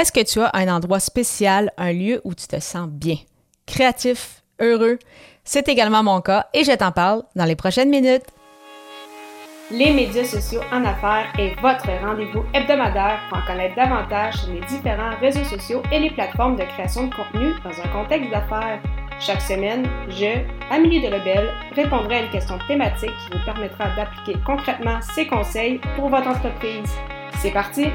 Est-ce que tu as un endroit spécial, un lieu où tu te sens bien, créatif, heureux? C'est également mon cas et je t'en parle dans les prochaines minutes. Les médias sociaux en affaires est votre rendez-vous hebdomadaire pour en connaître davantage sur les différents réseaux sociaux et les plateformes de création de contenu dans un contexte d'affaires. Chaque semaine, je, Amélie Delebel, répondrai à une question thématique qui vous permettra d'appliquer concrètement ces conseils pour votre entreprise. C'est parti!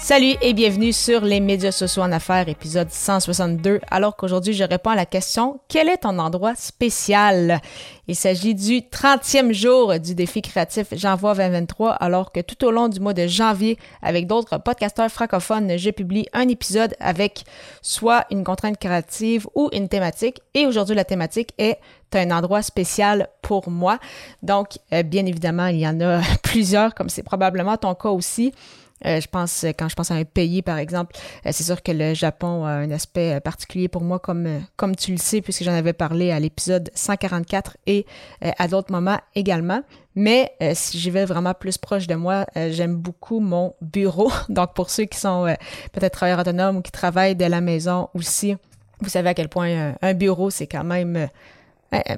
Salut et bienvenue sur les médias sociaux en affaires, épisode 162. Alors qu'aujourd'hui, je réponds à la question quel est ton endroit spécial? Il s'agit du 30e jour du défi créatif J'envoie 2023, alors que tout au long du mois de janvier, avec d'autres podcasteurs francophones, je publie un épisode avec soit une contrainte créative ou une thématique. Et aujourd'hui, la thématique est un endroit spécial pour moi? Donc, euh, bien évidemment, il y en a plusieurs, comme c'est probablement ton cas aussi. Euh, je pense, quand je pense à un pays, par exemple, euh, c'est sûr que le Japon a un aspect euh, particulier pour moi, comme, comme tu le sais, puisque j'en avais parlé à l'épisode 144 et à d'autres moments également. Mais si j'y vais vraiment plus proche de moi, j'aime beaucoup mon bureau. Donc, pour ceux qui sont peut-être travailleurs autonomes ou qui travaillent de la maison aussi, vous savez à quel point un bureau, c'est quand même euh,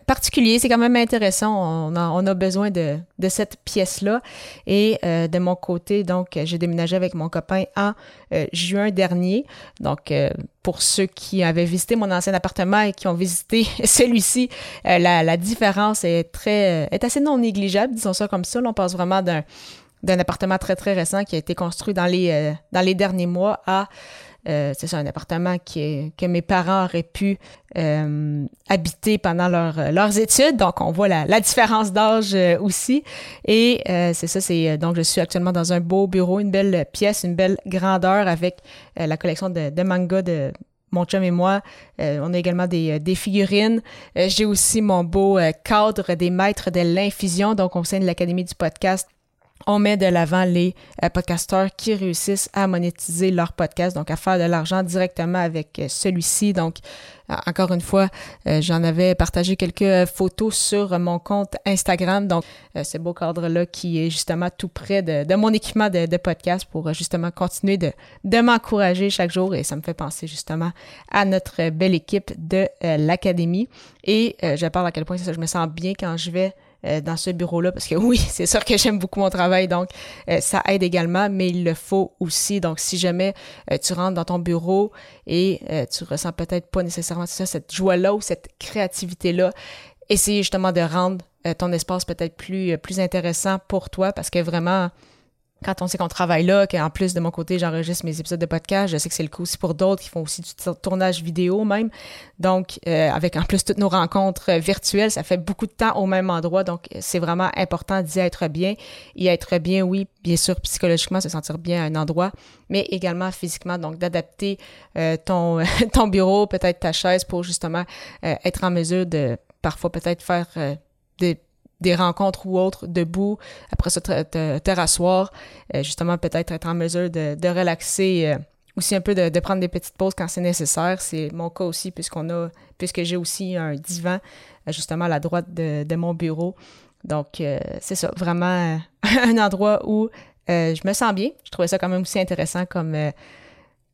particulier. C'est quand même intéressant. On a, besoin de, cette pièce-là. Et euh, de mon côté, donc, j'ai déménagé avec mon copain en euh, juin dernier. Donc, pour ceux qui avaient visité mon ancien appartement et qui ont visité celui-ci, la, différence est très est assez non négligeable, disons ça comme ça. on passe vraiment d'un d'un appartement très très récent qui a été construit dans les dans les derniers mois à euh, c'est ça, un appartement qui que mes parents auraient pu euh, habiter pendant leur, leurs études. Donc, on voit la, la différence d'âge euh, aussi. Et c'est ça, c'est donc je suis actuellement dans un beau bureau, une belle pièce, une belle grandeur avec la collection de, de manga de mon chum et moi. on a également des, des figurines. J'ai aussi mon beau cadre des maîtres de l'infusion, donc au sein de l'Académie du podcast on met de l'avant les euh, podcasteurs qui réussissent à monétiser leur podcast, donc à faire de l'argent directement avec euh, celui-ci. Donc, encore une fois, euh, j'en avais partagé quelques photos sur mon compte Instagram. Donc, ce beau cadre-là qui est justement tout près de, mon équipement de, podcast pour justement continuer de, de m'encourager chaque jour. Et ça me fait penser justement à notre belle équipe de l'Académie. Et je parle à quel point ça, je me sens bien quand je vais euh, dans ce bureau-là, parce que oui, c'est sûr que j'aime beaucoup mon travail, donc euh, ça aide également, mais il le faut aussi. Donc, si jamais euh, tu rentres dans ton bureau et tu ressens peut-être pas nécessairement ça, cette joie-là ou cette créativité-là, essaye justement de rendre ton espace peut-être plus, plus intéressant pour toi, parce que vraiment, quand on sait qu'on travaille là, qu'en plus de mon côté, j'enregistre mes épisodes de podcast, je sais que c'est le cas aussi pour d'autres qui font aussi du tournage vidéo même. Donc, euh, avec en plus toutes nos rencontres euh, virtuelles, ça fait beaucoup de temps au même endroit. Donc, c'est vraiment important d'y être bien. Y être bien, oui, bien sûr, psychologiquement, se sentir bien à un endroit, mais également physiquement. Donc, d'adapter euh, ton, ton bureau, peut-être ta chaise pour justement être en mesure de parfois peut-être faire des des rencontres ou autres debout, après ça te, rasseoir, euh, justement peut-être être en mesure de, de relaxer, euh, aussi un peu de, de, prendre des petites pauses quand c'est nécessaire. C'est mon cas aussi puisqu'on a, puisque j'ai aussi un divan euh, justement à la droite de, de mon bureau. Donc c'est ça, vraiment un endroit où je me sens bien. Je trouvais ça quand même aussi intéressant comme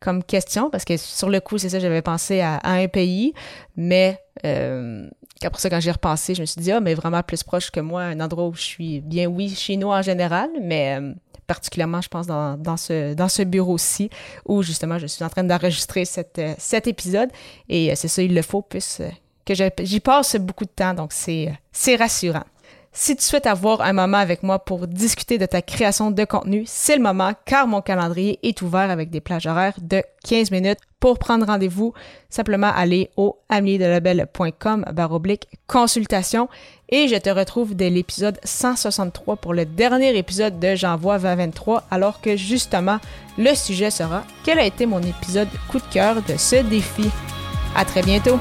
comme question parce que sur le coup, c'est ça, j'avais pensé à, un pays, mais après ça, quand j'ai repensé, je me suis dit, ah, mais vraiment plus proche que moi, un endroit où je suis bien, oui, chez nous en général, mais euh, particulièrement, je pense, dans, dans ce, dans ce bureau-ci, où justement, je suis en train d'enregistrer cet, euh, cet épisode. Et euh, c'est ça, il le faut, puisque que j'y passe beaucoup de temps, donc c'est rassurant. Si tu souhaites avoir un moment avec moi pour discuter de ta création de contenu, c'est le moment car mon calendrier est ouvert avec des plages horaires de 15 minutes. Pour prendre rendez-vous, simplement aller au ameliedelabel.com baroblique consultation et je te retrouve dès l'épisode 163 pour le dernier épisode de J'envoie 2023 alors que justement le sujet sera quel a été mon épisode coup de cœur de ce défi? À très bientôt!